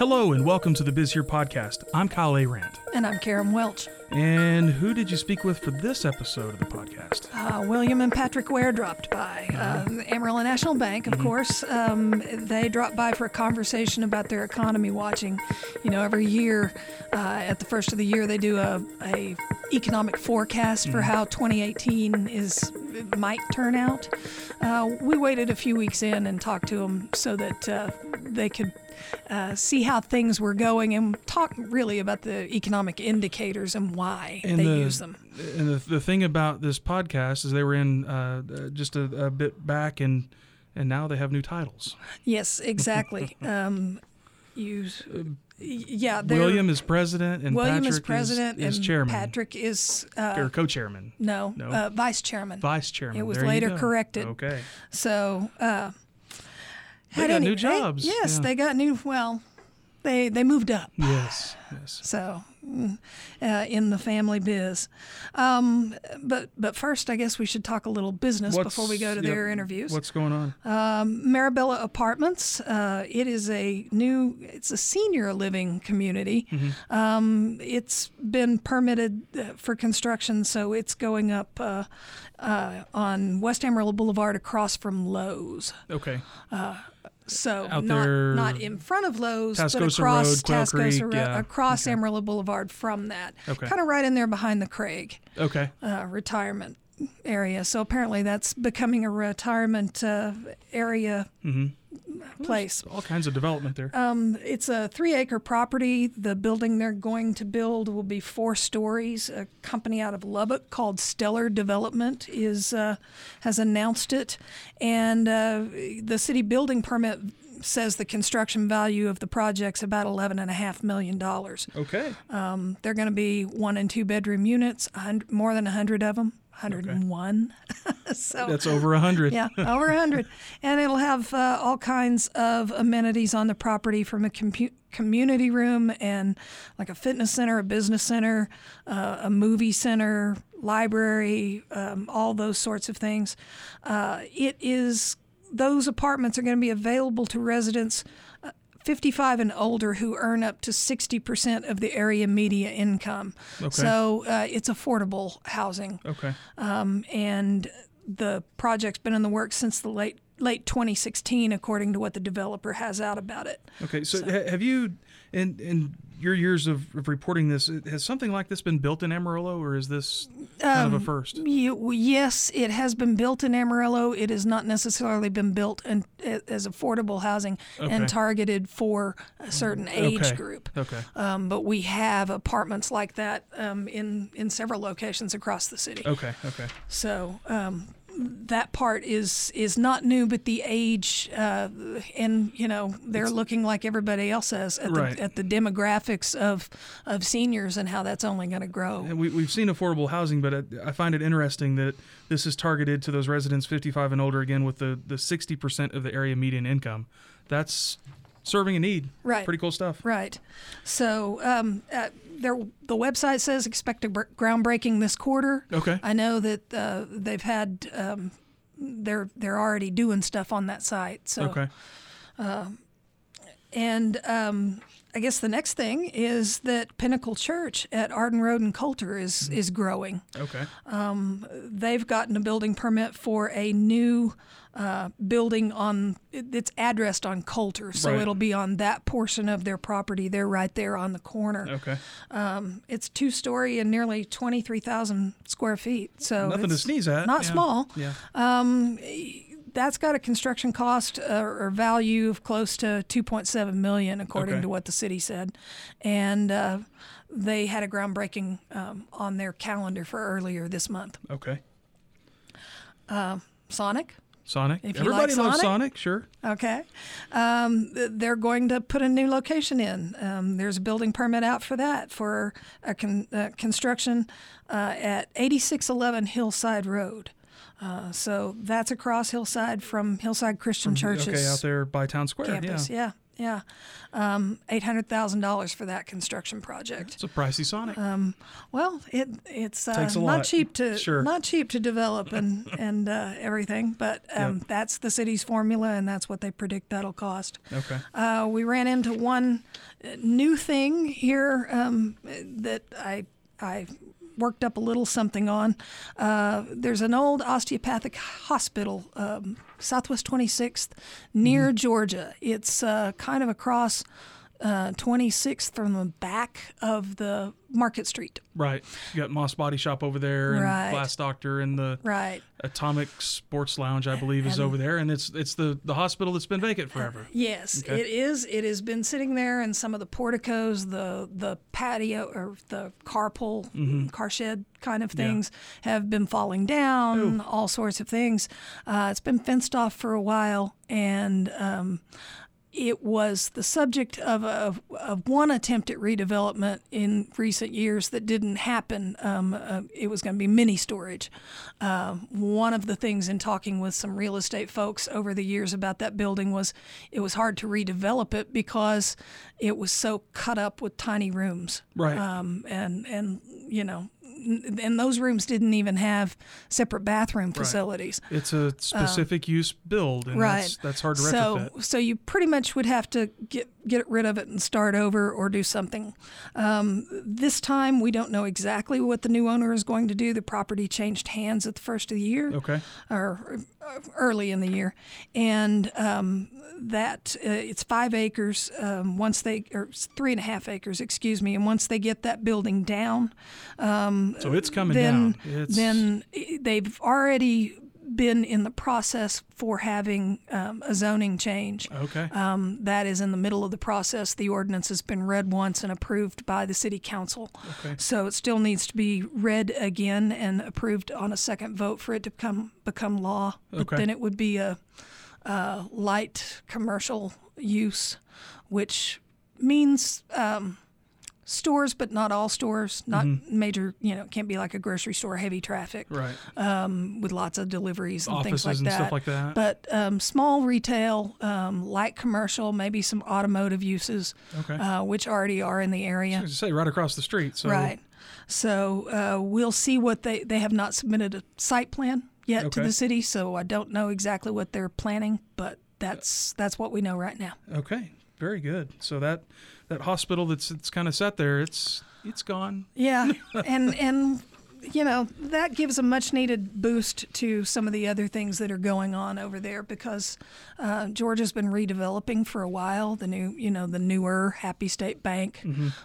Hello and welcome to the Biz Here podcast. I'm Kyle Arant. And I'm Karen Welch. And who did you speak with for this episode of the podcast? Uh, William and Patrick Ware dropped by. Uh, Amarillo National Bank, of course. Um, they dropped by for a conversation about their economy watching. You know, every year uh, at the first of the year, they do a, a economic forecast for how 2018 is might turn out. Uh, we waited a few weeks in and talked to them so that uh, they could uh, see how things were going and talk really about the economic indicators and why And they the- use them. And the, the thing about this podcast is they were in uh, uh, just a, a bit back and and now they have new titles. Yes, exactly. um, you, yeah. William is president and William Patrick is president is, is and chairman Patrick is uh, or co-chairman, no, No. Uh, vice chairman. vice chairman. It was There later corrected. Okay. So uh, They got any- new they- jobs, yes, yeah. they got new. Well, they they moved up. Yes. Yes. So, mm, uh, in the family biz, um, but but first, I guess we should talk a little business before we go to What's- their interviews. What's going on? Um, Marabella Apartments. Uh, it is a new. It's a senior living community. Mm-hmm. Um, it's been permitted uh, for construction, so it's going up uh, uh, on West Amarillo Boulevard across from Lowe's. Okay. So Out not there- not in front of Lowe's, but across Road, Tascosa Creek, Road, yeah. across Okay. Amarillo Boulevard from that. Okay. Kind of right in there behind the Craig Okay. uh, retirement area. So apparently that's becoming a retirement uh, area place. All kinds of development there. Um, it's a three acre property. The building they're going to build will be four stories. A company out of Lubbock called Stellar Development is uh, has announced it, and uh, the city building permit says the construction value of the project's about eleven and a half million dollars. okay. Um, they're going to be one and two bedroom units, more than hundred of them, hundred and one. so That's over a hundred. yeah, over a 100. and it'll have uh, all kinds of amenities on the property from a compu- community room and like a fitness center, a business center, uh, a movie center, library, um, all those sorts of things. Uh, it is, those apartments are going to be available to residents. Uh, 55 and older who earn up to 60% of the area median income. Okay. So uh, it's affordable housing Okay. um, and the project's been in the works since the late late 2016, according to what the developer has out about it. Okay. So, ha- have you, in in your years of, of reporting this, has something like this been built in Amarillo, or is this kind Um, of a first? You, yes, it has been built in Amarillo. It has not necessarily been built in, as affordable housing Okay. and targeted for a certain age Okay. group. Okay. Um, but we have apartments like that um, in in several locations across the city. Okay. Okay. So um, that part is is not new, but the age uh, and you know they're looking like everybody else is at Right. the at the demographics of of seniors and how that's only going to grow. And we, we've seen affordable housing, but I, I find it interesting that this is targeted to those residents 55 and older, again, with the, the 60% of the area median income. That's serving a need. Right. Pretty cool stuff. Right. So um, uh, there, the website says expect a br- groundbreaking this quarter. Okay. I know that uh, they've had. Um, they're they're already doing stuff on that site. So Okay. And um, I guess the next thing is that Pinnacle Church at Arden Road and Coulter is is growing. Okay. They've gotten a building permit for a new uh, building on it's addressed on Coulter, so Right. it'll be on that portion of their property. They're right there on the corner. Okay. Um, it's two story and nearly twenty three thousand square feet. So Nothing to sneeze at. Not Yeah. small. Yeah. Um, that's got a construction cost uh, or value of close to 2.7 million, according Okay. to what the city said, and uh, they had a groundbreaking um, on their calendar for earlier this month. Okay. Sonic, Sonic. If Everybody like loves Sonic. Sonic, sure. okay, um, they're going to put a new location in. Um, there's a building permit out for that for a con- uh, construction uh, at 8611 Hillside Road. Uh, so that's across Hillside from Hillside Christian Church's Okay, out there by Town Square. campus. Yeah. Yeah. Yeah, um, eight hundred thousand dollars for that construction project. It's a pricey Sonic. Well, it it's uh, not lot. cheap to Sure. not cheap to develop and and uh, everything, but um, Yep. that's the city's formula, and that's what they predict that'll cost. okay. Uh, we ran into one new thing here um, that I I worked up a little something on. Uh, there's an old osteopathic hospital, um, Southwest 26th, near Georgia. It's uh, kind of across uh, 26th from the back of the Market Street. Right. You got Moss Body Shop over there, and Right. Glass Doctor, and the Right. Atomic Sports Lounge, I believe, is And- over there, and it's it's the the hospital that's been vacant forever. Yes, Okay. it is. It has been sitting there, and some of the porticos, the the patio or the carpool, car shed kind of Mm-hmm. Yeah. things have been falling down. All sorts of things. Uh, it's been fenced off for a while, and um, it was the subject of, a, of one attempt at redevelopment in recent years that didn't happen. Um, uh, it was going to be mini storage. Uh, one of the things in talking with some real estate folks over the years about that building was it was hard to redevelop it because it was so cut up with tiny rooms. Right. Um, and, and, you know, and those rooms didn't even have separate bathroom facilities. It's a specific use build, and Um, Right. that's, that's hard to retrofit. So so you pretty much would have to get get rid of it and start over or do something. Um, this time we don't know exactly what the new owner is going to do. The property changed hands at the first of the year Okay. or early in the year, and um, that uh, it's five acres. Um, once they or three and a half acres, excuse me, and once they get that building down, So it's coming then down. It's, then they've already been in the process for having um, a zoning change. okay. Um, that is in the middle of the process. The ordinance has been read once and approved by the city council. Okay. So it still needs to be read again and approved on a second vote for it to become become law. But Okay. then it would be a, a light commercial use, which means um, stores, but not all stores. Not major. You know, it can't be like a grocery store, heavy traffic right. um, with lots of deliveries and Offices things like and that. stuff like that. But um, small retail, um, light commercial, maybe some automotive uses, Okay. uh, which already are in the area. say right across the street. So Right. So uh, we'll see what they they have not submitted a site plan yet to the city, so I don't know exactly what they're planning, but that's that's what we know right now. Okay. Very good. So that that hospital that's it's kind of set there, it's it's gone. Yeah, and and you know that gives a much needed boost to some of the other things that are going on over there because uh, Georgia's been redeveloping for a while. The new, you know, the newer Happy State Bank,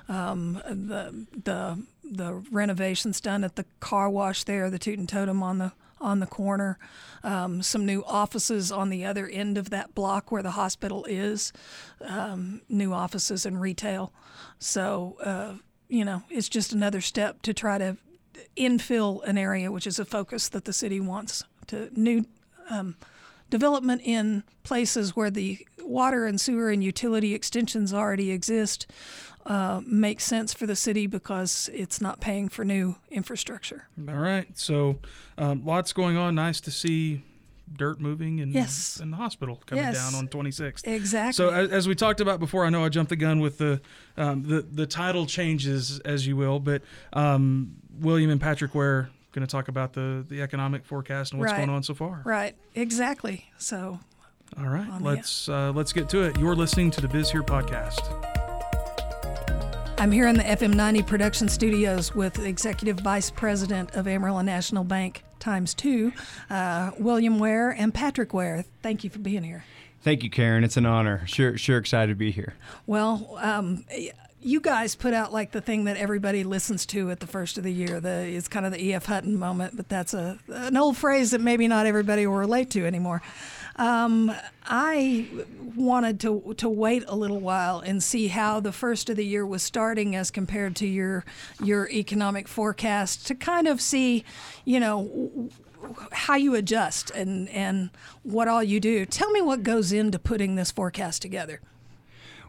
um, the the the renovations done at the car wash there, the Toot and Totum on the on the corner, um, some new offices on the other end of that block where the hospital is, um, new offices and retail. So, uh, you know, it's just another step to try to infill an area, which is a focus that the city wants to new um, development in places where the water and sewer and utility extensions already exist. Uh, makes sense for the city because it's not paying for new infrastructure. All right. So um, lots going on. Nice to see dirt moving and Yes. and the hospital coming Yes. down on 26th. Exactly. So as, as we talked about before, I know I jumped the gun with the um, the the title changes, as you will, but um, William and Patrick Ware going to talk about the the economic forecast and what's Right. going on so far. right. Exactly. So All right, let's uh, let's get to it. You're listening to the Biz Here podcast. I'm here in the FM90 production studios with Executive Vice President of Amarillo National Bank times two, uh, William Ware and Patrick Ware. Thank you for being here. Thank you, Karen. It's an honor. Sure, sure excited to be here. Well, um, you guys put out like the thing that everybody listens to at the first of the year. The it's kind of the E.F. Hutton moment, but that's a an old phrase that maybe not everybody will relate to anymore. Um, I wanted to to wait a little while and see how the first of the year was starting as compared to your your economic forecast to kind of see, you know, how you adjust and and what all you do. Tell me what goes into putting this forecast together.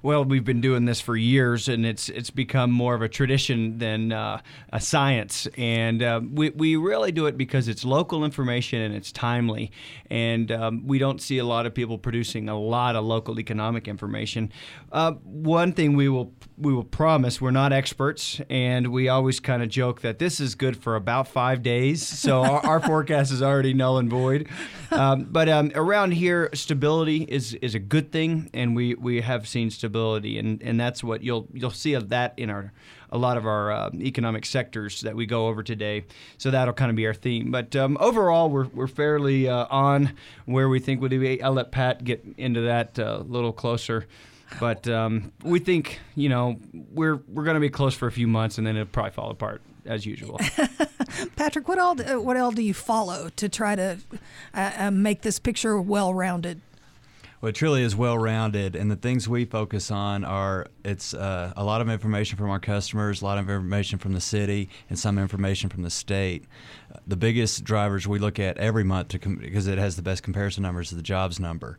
Well, we've been doing this for years, and it's it's become more of a tradition than uh, a science. And uh, we we really do it because it's local information and it's timely. And um, we don't see a lot of people producing a lot of local economic information. Uh, one thing we will we will promise we're not experts, and we always kind of joke that this is good for about five days. So our, our forecast is already null and void. Um, but um, around here, stability is is a good thing, and we we have seen stability and and that's what you'll you'll see of that in our a lot of our uh, economic sectors that we go over today. So that'll kind of be our theme. But um, overall, we're we're fairly uh, on where we think we'll be. I'll let Pat get into that a uh, little closer. But um, we think you know we're we're going to be close for a few months, and then it'll probably fall apart as usual. Patrick, what all what all do you follow to try to uh, uh make this picture well rounded? Well, it truly is well rounded, and the things we focus on are it's uh, a lot of information from our customers, a lot of information from the city, and some information from the state. The biggest drivers we look at every month because it has the best comparison numbers is the jobs number.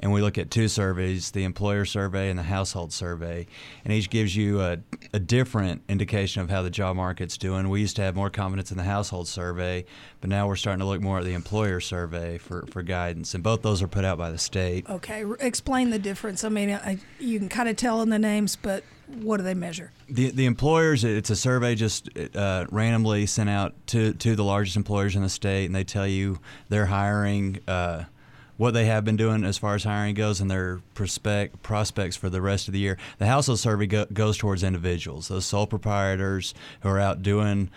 And we look at two surveys the employer survey and the household survey. And each gives you a, a, different indication of how the job market's doing. We used to have more confidence in the household survey but now we're starting to look more at the employer survey for, for guidance. And both those are put out by the state. Okay explain the difference. I mean I, you can kind of tell in the names but what do they measure? The the employers, it's a survey just uh, randomly sent out to to the largest employers in the state, and they tell you they're hiring. Uh, what they have been doing as far as hiring goes and their prospect prospects for the rest of the year. The household survey go, goes towards individuals, those sole proprietors who are out doing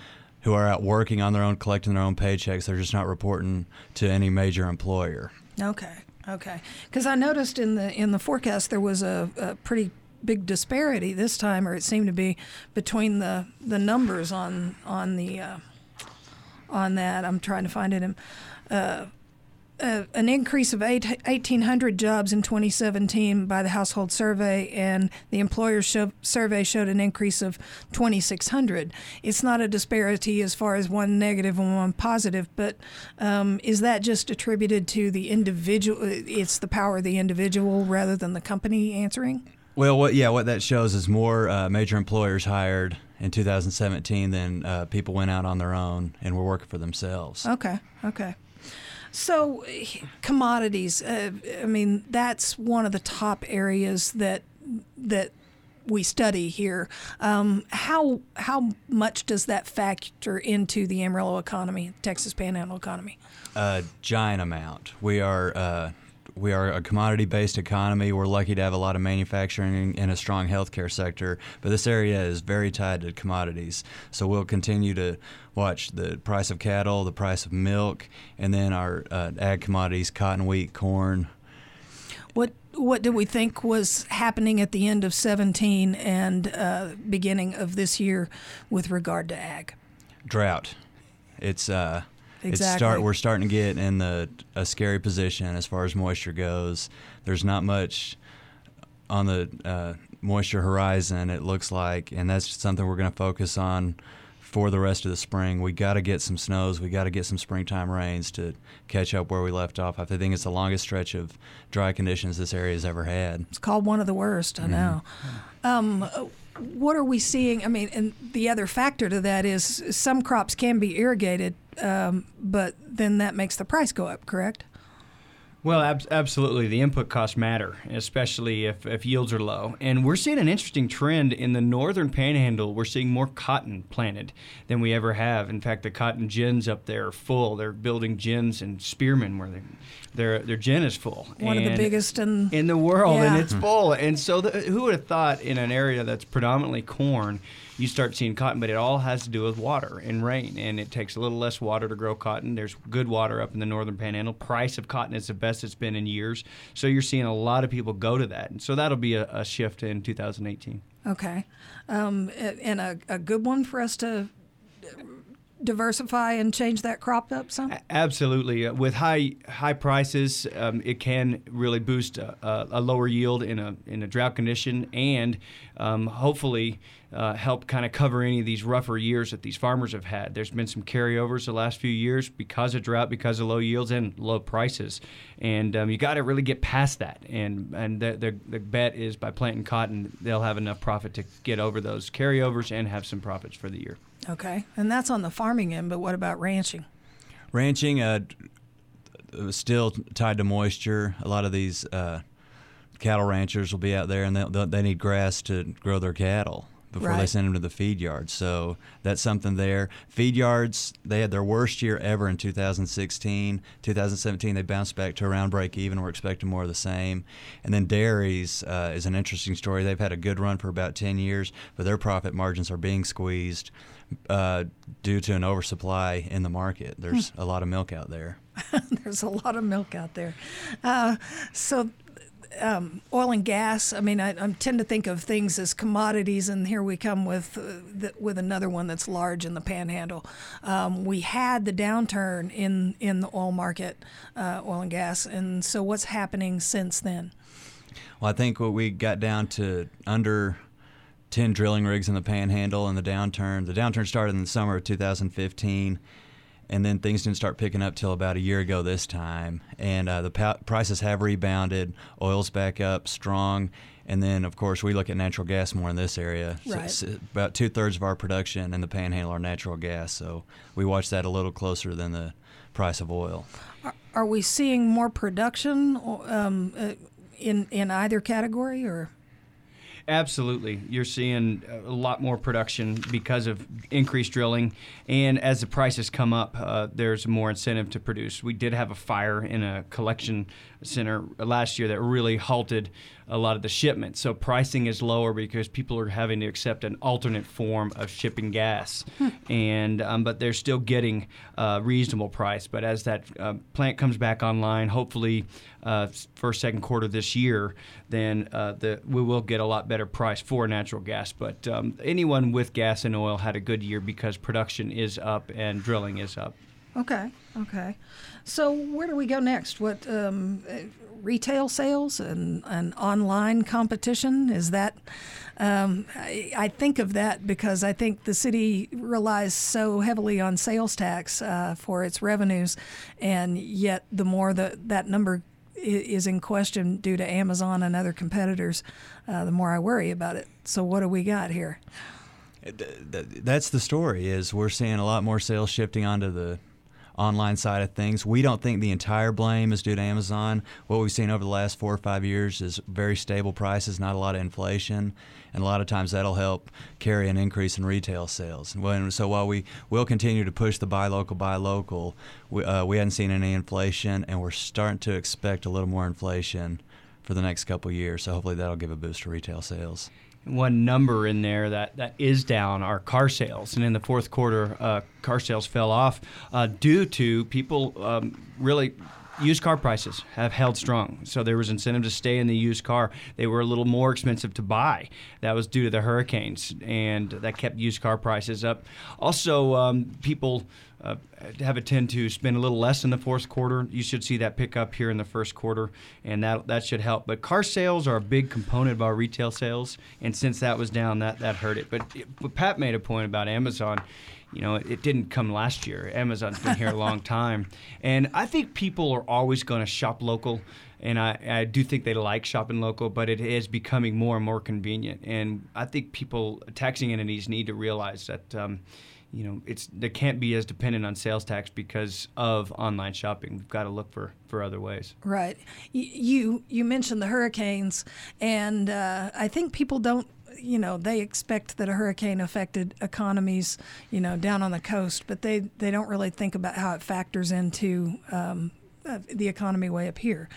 who are out working on their own, collecting their own paychecks. They're just not reporting to any major employer. Okay, okay. Because I noticed in the in the forecast there was a, a, pretty big disparity this time, or it seemed to be between the the numbers on on the uh, on that. I'm trying to find it in. Uh, uh, an increase of 8, 1,800 jobs in 2017 by the household survey, and the employer show, survey showed an increase of 2,600. It's not a disparity as far as one negative and one positive, but um, is that just attributed to the individual? It's the power of the individual rather than the company answering? Well, what yeah, what that shows is more uh, major employers hired in 2017 than uh, people went out on their own and were working for themselves. Okay, okay. So, commodities. Uh, I mean, that's one of the top areas that that we study here. Um, how how much does that factor into the Amarillo economy, Texas Panhandle economy? A giant amount. We are. Uh, we are a commodity based economy. We're lucky to have a lot of manufacturing and a strong healthcare sector, but this area is very tied to commodities. So we'll continue to watch the price of cattle, the price of milk, and then our uh, ag commodities, cotton, wheat, corn. What what did we think was happening at the end of 17 and uh, beginning of this year with regard to ag? Drought. It's uh, exactly. It's start. We're starting to get in the a scary position as far as moisture goes. There's not much on the uh, moisture horizon. It looks like, and that's something we're going to focus on for the rest of the spring. We got to get some snows. We got to get some springtime rains to catch up where we left off. I think it's the longest stretch of dry conditions this area has ever had. It's called one of the worst. I mm-hmm. know. Um, what are we seeing? I mean, and the other factor to that is some crops can be irrigated, um, but then that makes the price go up. Correct? Well, ab- absolutely. The input costs matter, especially if, if yields are low. And we're seeing an interesting trend in the northern panhandle. We're seeing more cotton planted than we ever have. In fact, the cotton gins up there are full. They're building gins in Spearman where they, their their gin is full. One and of the biggest in, in the world, yeah. and it's full. And so, the, who would have thought in an area that's predominantly corn – you start seeing cotton, but it all has to do with water and rain, and it takes a little less water to grow cotton. There's good water up in the northern panhandle. Price of cotton is the best it's been in years, so you're seeing a lot of people go to that, and so that'll be a, a shift in 2018. Okay, um, and a, a good one for us to diversify and change that crop up some? Absolutely. Uh, with high high prices, um, it can really boost a, a, lower yield in a in a drought condition, and um, hopefully uh, help kind of cover any of these rougher years that these farmers have had. There's been some carryovers the last few years because of drought, because of low yields and low prices, and um, you got to really get past that. And and the, the, the bet is by planting cotton, they'll have enough profit to get over those carryovers and have some profits for the year. Okay, and that's on the farming end. But what about ranching? Ranching, uh, still tied to moisture. A lot of these. Uh, cattle ranchers will be out there and they, they need grass to grow their cattle before right. they send them to the feed yards. So that's something there. Feed yards, they had their worst year ever in 2016. 2017, they bounced back to around break even. We're expecting more of the same. And then dairies uh, is an interesting story. They've had a good run for about 10 years, but their profit margins are being squeezed uh, due to an oversupply in the market. There's hmm. a lot of milk out there. There's a lot of milk out there. Uh, so um, oil and gas. I mean, I, I, tend to think of things as commodities, and here we come with uh, the, with another one that's large in the Panhandle. Um, we had the downturn in in the oil market, uh, oil and gas, and so what's happening since then? Well, I think what we got down to under 10 drilling rigs in the Panhandle and the downturn. The downturn started in the summer of 2015 and then things didn't start picking up till about a year ago this time. And uh, the pa- prices have rebounded oil's back up strong and then of course we look at natural gas more in this area. Right. so about two-thirds of our production in the panhandle are natural gas so we watch that a little closer than the price of oil. Are, are we seeing more production um, uh, in in either category or Absolutely. You're seeing a lot more production because of increased drilling. And as the prices come up, uh, there's more incentive to produce. We did have a fire in a collection center last year that really halted a lot of the shipments. So pricing is lower because people are having to accept an alternate form of shipping gas, hmm. and um, but they're still getting a reasonable price. But as that uh, plant comes back online, hopefully uh, first second quarter this year, then uh, the we will get a lot better price for natural gas. But um, anyone with gas and oil had a good year because production is up and drilling is up. Okay. Okay. So where do we go next? What um, retail sales and, online competition is that? Um, I, I, think of that because I think the city relies so heavily on sales tax uh, for its revenues, and yet the more that that number is in question due to Amazon and other competitors, uh, the more I worry about it. So what do we got here? That's the story. Is we're seeing a lot more sales shifting onto the online side of things. We don't think the entire blame is due to Amazon. What we've seen over the last four or five years is very stable prices, not a lot of inflation, and a lot of times that'll help carry an increase in retail sales. And so while we will continue to push the buy local, buy local, we, uh, we haven't seen any inflation, and we're starting to expect a little more inflation for the next couple years. So hopefully that'll give a boost to retail sales one number in there that, that is down are car sales. And in the fourth quarter, uh, car sales fell off uh, due to people um, really used car prices have held strong. So there was incentive to stay in the used car. They were a little more expensive to buy. That was due to the hurricanes, and that kept used car prices up. Also, um, people uh, have a tend to spend a little less in the fourth quarter. You should see that pick up here in the first quarter, and that that should help. But car sales are a big component of our retail sales, and since that was down, that that hurt it. But, but Pat made a point about Amazon you know, it, didn't come last year. Amazon's been here a long time, and I think people are always going to shop local, and I, I do think they like shopping local, but it is becoming more and more convenient, and I think people taxing entities need to realize that. Um, you know, it's they can't be as dependent on sales tax because of online shopping. We've got to look for, for other ways. Right. You you mentioned the hurricanes, and uh, I think people don't you know they expect that a hurricane affected economies you know down on the coast but they they don't really think about how it factors into um, uh, the economy way up here.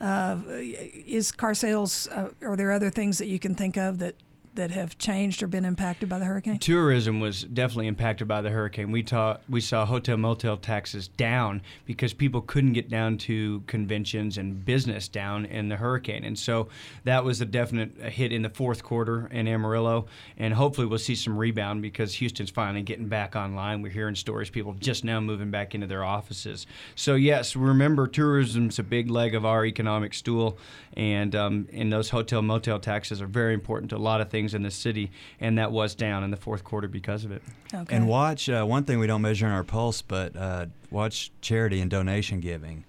Uh, is car sales uh, are there other things that you can think of that that have changed or been impacted by the hurricane? Tourism was definitely impacted by the hurricane. We taught, we saw hotel motel taxes down because people couldn't get down to conventions and business down in the hurricane, and so that was a definite hit in the fourth quarter in Amarillo. And hopefully we'll see some rebound because Houston's finally getting back online. We're hearing stories people just now moving back into their offices. So yes, remember tourism's a big leg of our economic stool, and um, and those hotel motel taxes are very important to a lot of things in the city, and that was down in the fourth quarter because of it. Okay. And watch uh, one thing we don't measure in our pulse, but uh, watch charity and donation giving.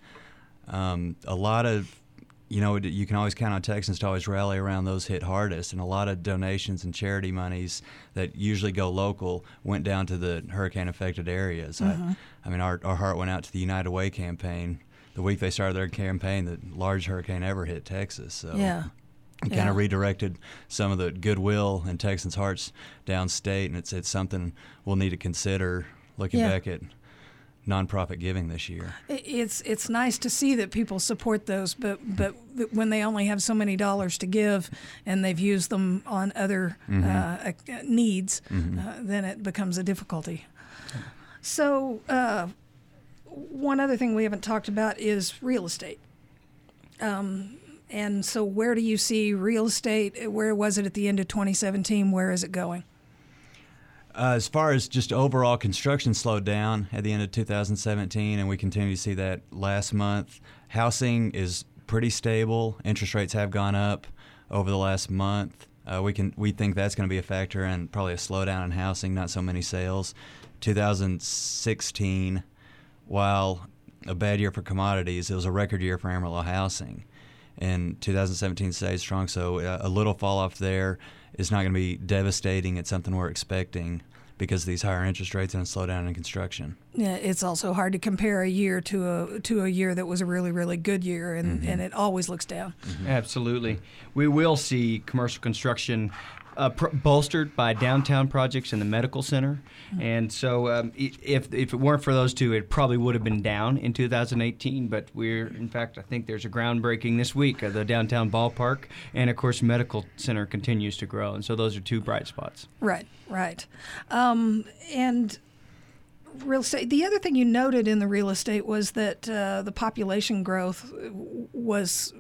Um, a lot of you know, you can always count on Texans to always rally around those hit hardest. And a lot of donations and charity monies that usually go local went down to the hurricane affected areas. Mm-hmm. I, I, mean, our, our heart went out to the United Way campaign the week they started their campaign. The large hurricane ever hit Texas. So yeah. It kind of redirected some of the goodwill and Texans' hearts downstate, and it's it's something we'll need to consider looking Yeah. back at nonprofit giving this year. It's it's nice to see that people support those, but but when they only have so many dollars to give and they've used them on other uh, uh, needs, uh, then it becomes a difficulty. So uh, one other thing we haven't talked about is real estate. Um, and so, where do you see real estate? Where was it at the end of 2017? Where is it going? Uh, as far as just overall construction slowed down at the end of 2017, and we continue to see that last month. Housing is pretty stable. Interest rates have gone up over the last month. Uh, we can we think that's going to be a factor and probably a slowdown in housing, not so many sales. 2016, while a bad year for commodities, it was a record year for Amarillo housing. And 2017 stayed strong, so uh, a little fall off there is not going to be devastating. It's something we're expecting because of these higher interest rates and a slowdown in construction. Yeah, it's also hard to compare a year to a to a year that was a really really good year, and, and it always looks down. Absolutely. We will see commercial construction uh, pr- bolstered by downtown projects in the medical center. And so, um, if, if it weren't for those two, it probably would have been down in 2018. But we're, in fact, I think there's a groundbreaking this week of the downtown ballpark. And of course, medical center continues to grow. And so, those are two bright spots. Right, right. Um, and real estate. The other thing you noted in the real estate was that uh, the population growth was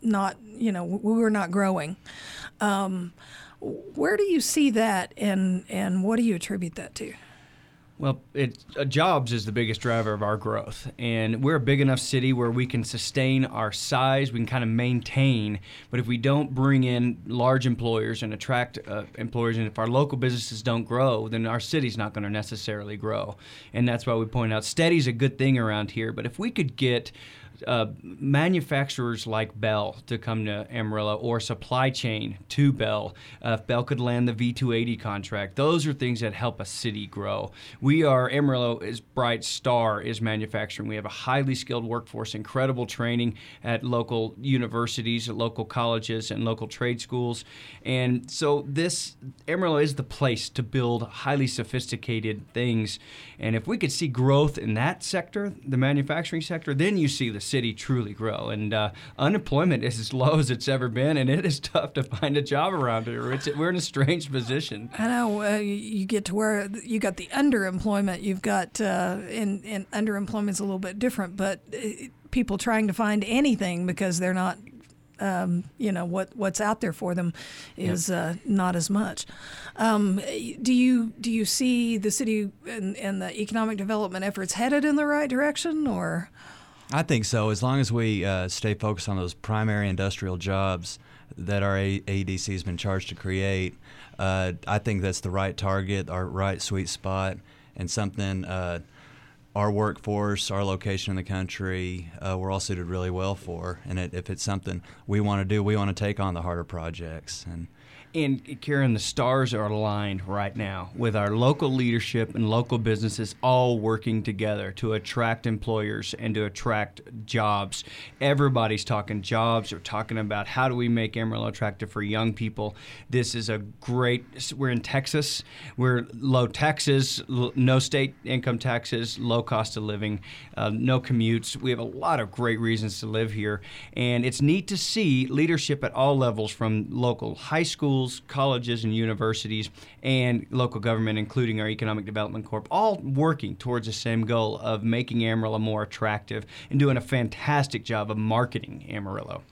not, you know, we were not growing. Um, where do you see that, and and what do you attribute that to? Well, it, uh, jobs is the biggest driver of our growth, and we're a big enough city where we can sustain our size. We can kind of maintain, but if we don't bring in large employers and attract uh, employers, and if our local businesses don't grow, then our city's not going to necessarily grow. And that's why we point out steady's a good thing around here. But if we could get uh, manufacturers like Bell to come to Amarillo or supply chain to Bell. Uh, if Bell could land the V280 contract, those are things that help a city grow. We are, Amarillo is bright star is manufacturing. We have a highly skilled workforce, incredible training at local universities, at local colleges, and local trade schools. And so this, Amarillo is the place to build highly sophisticated things. And if we could see growth in that sector, the manufacturing sector, then you see the city truly grow. And uh, unemployment is as low as it's ever been, and it is tough to find a job around here. It's, we're in a strange position. I know uh, you- get to where you got the underemployment. You've got uh, and and underemployment's a little bit different, but uh, people trying to find anything because they're not. Um, you know what what's out there for them is uh, not as much. Um, do you do you see the city and, and the economic development efforts headed in the right direction, or I think so. As long as we uh, stay focused on those primary industrial jobs that our A- AEDC has been charged to create, uh, I think that's the right target, our right sweet spot, and something uh, our workforce, our location in the country, uh, we're all suited really well for. And it, if it's something we want to do, we want to take on the harder projects. And And Karen, the stars are aligned right now with our local leadership and local businesses all working together to attract employers and to attract jobs. Everybody's talking jobs. They're talking about how do we make Amarillo attractive for young people. This is a great. We're in Texas. We're low taxes, no state income taxes, low cost of living, uh, no commutes. We have a lot of great reasons to live here, and it's neat to see leadership at all levels, from local high schools, colleges, and universities, and local government, including our Economic Development Corp, all working towards the same goal of making Amarillo more attractive and doing a fantastic job of marketing Amarillo.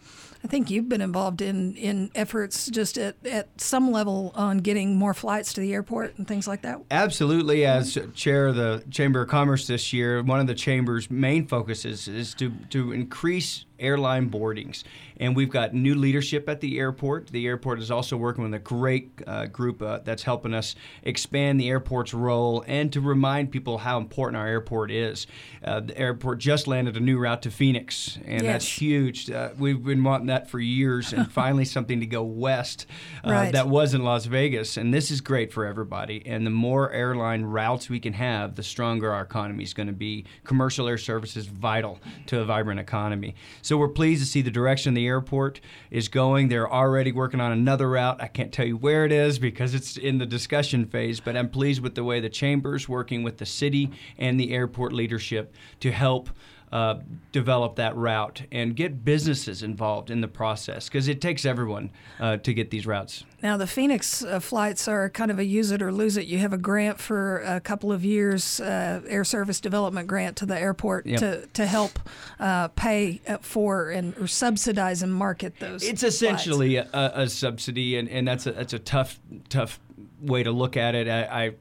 I think you've been involved in, in efforts just at, at some level on getting more flights to the airport and things like that. Absolutely. Mm-hmm. As chair of the Chamber of Commerce this year, one of the chamber's main focuses is to, to increase airline boardings. And we've got new leadership at the airport. The airport is also working with a great uh, group uh, that's helping us expand the airport's role and to remind people how important our airport is. Uh, the airport just landed a new route to Phoenix, and Yes. that's huge. Uh, we've been wanting that for years, and finally something to go west uh, Right. that was in Las Vegas. And this is great for everybody. And the more airline routes we can have, the stronger our economy is going to be. Commercial air service is vital to a vibrant economy. So we're pleased to see the direction the airport is going. They're already working on another route. I can't tell you where it is because it's in the discussion phase, but I'm pleased with the way the chamber's working with the city and the airport leadership to help uh, develop that route and get businesses involved in the process because it takes everyone uh, to get these routes. Now, the Phoenix uh, flights are kind of a use it or lose it. You have a grant for a couple of years, uh, air service development grant to the airport Yep. to, to help uh, pay uh, for and or subsidize and market those. It's essentially a, a subsidy, and, and that's a that's a tough tough way to look at it. I. I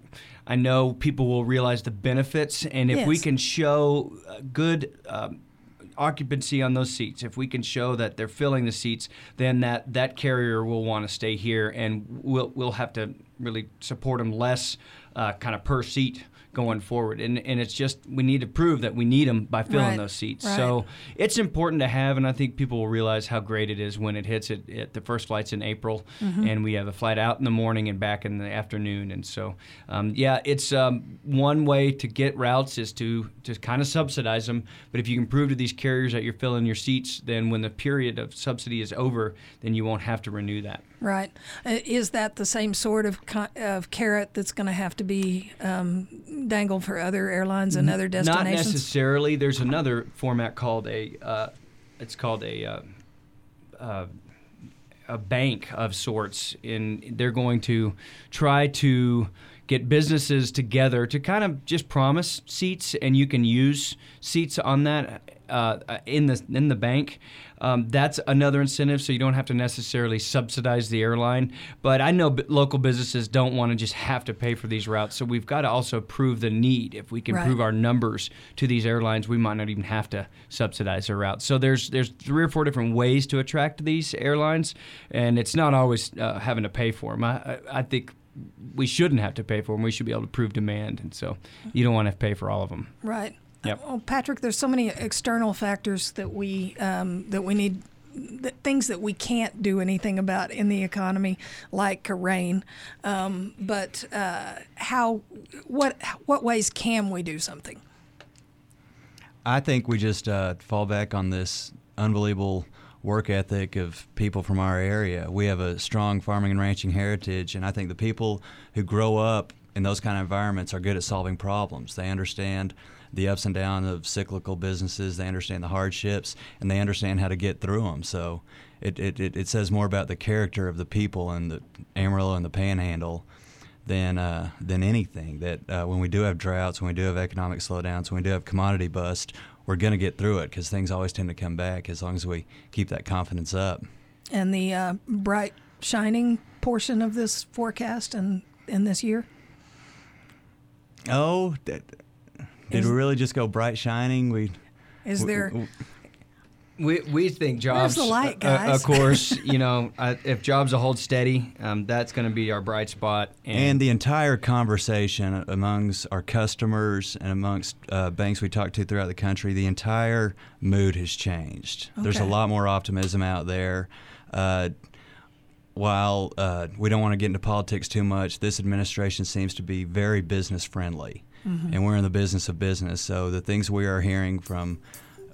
I know people will realize the benefits, and if we can show uh, good um, occupancy on those seats, if we can show that they're filling the seats, then that, that carrier will want to stay here, and we'll we'll have to really support them less, uh, kind of per seat going forward. And and it's just we need to prove that we need them by filling Right, those seats. right. So it's important to have, and I think people will realize how great it is when it hits it. it the first flight's in April, Mm-hmm. and we have a flight out in the morning and back in the afternoon. And so, um, yeah, it's um, one way to get routes is to to kind of subsidize them. But if you can prove to these carriers that you're filling your seats, then when the period of subsidy is over, then you won't have to renew that. Right. Uh, Is that the same sort of of carrot that's going to have to be um, dangled for other airlines and other destinations? Not necessarily. There's another format called a. Uh, it's called a. Uh, uh, a bank of sorts, and they're going to try to get businesses together to kind of just promise seats, and you can use seats on that uh, in the in the bank. Um, that's another incentive, so you don't have to necessarily subsidize the airline. But I know b- local businesses don't want to just have to pay for these routes, so we've got to also prove the need. If we can Right. prove our numbers to these airlines, we might not even have to subsidize their routes. So there's there's three or four different ways to attract these airlines, and it's not always uh, having to pay for them. I, I, I think we shouldn't have to pay for them. We should be able to prove demand, and so you don't want to pay for all of them. Right. Yep. Well, Patrick, there's so many external factors that we um, that we need. That things that we can't do anything about in the economy, like rain, um, but uh, how, what, what ways can we do something? I think we just uh, fall back on this unbelievable work ethic of people from our area. We have a strong farming and ranching heritage, and I think the people who grow up in those kind of environments are good at solving problems. They understand the ups and downs of cyclical businesses, they understand the hardships, and they understand how to get through them. So it, it, it, says more about the character of the people in the Amarillo and the Panhandle than uh, than anything. That uh, when we do have droughts, when we do have economic slowdowns, when we do have commodity bust, we're going to get through it because things always tend to come back as long as we keep that confidence up. And the uh, bright, shining portion of this forecast and in this year. Oh, did, did Is- we really just go bright shining? We Is w- there? w- We, we think jobs. the light, uh, uh, guys. of course, you know, uh, if jobs will hold steady, um, that's going to be our bright spot. And the entire conversation amongst our customers and amongst uh, banks we talk to throughout the country, the entire mood has changed. There's a lot more optimism out there. Uh, while uh, we don't want to get into politics too much, this administration seems to be very business friendly. And we're in the business of business. So the things we are hearing from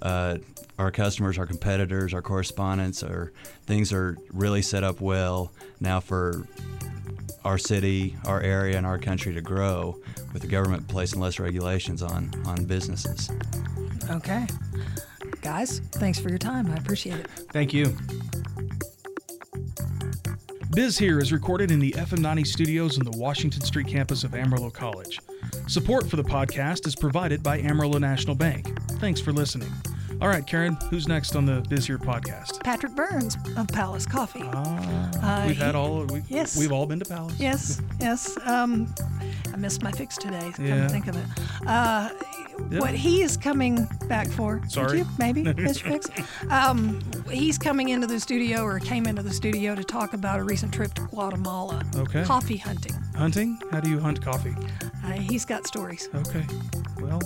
uh, our customers, our competitors, our correspondents, our things are really set up well now for our city, our area, and our country to grow with the government placing less regulations on, on businesses. Okay. Guys, thanks for your time. I appreciate it. Thank you. Biz Here is recorded in the FM90 studios in the Washington Street campus of Amarillo College. Support for the podcast is provided by Amarillo National Bank. Thanks for listening. All right, Karen, who's next on the Here podcast? Patrick Burns of Palace Coffee. Ah, Uh, we've had all. We, Yes. we've all been to Palace. Yes, yes. Um, I missed my fix today. Come Yeah. to think of it. Uh. What he is coming back for? Sorry. you? maybe Mr. Fix. Um, he's coming into the studio or came into the studio to talk about a recent trip to Guatemala. Okay. Coffee hunting. Hunting? How do you hunt coffee? Uh, he's got stories. Okay. Well,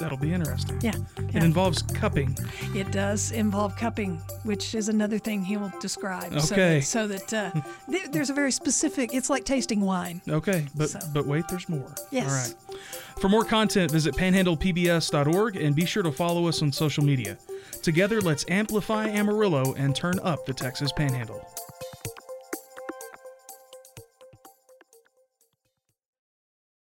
that'll be interesting. Yeah. It involves cupping. It does involve cupping, which is another thing he will describe. Okay. So that, so that uh, there- there's a very specific. It's like tasting wine. Okay, but So- but wait, there's more. Yes. All right. For more content, visit panhandlepbs.org and be sure to follow us on social media. Together, let's amplify Amarillo and turn up the Texas Panhandle.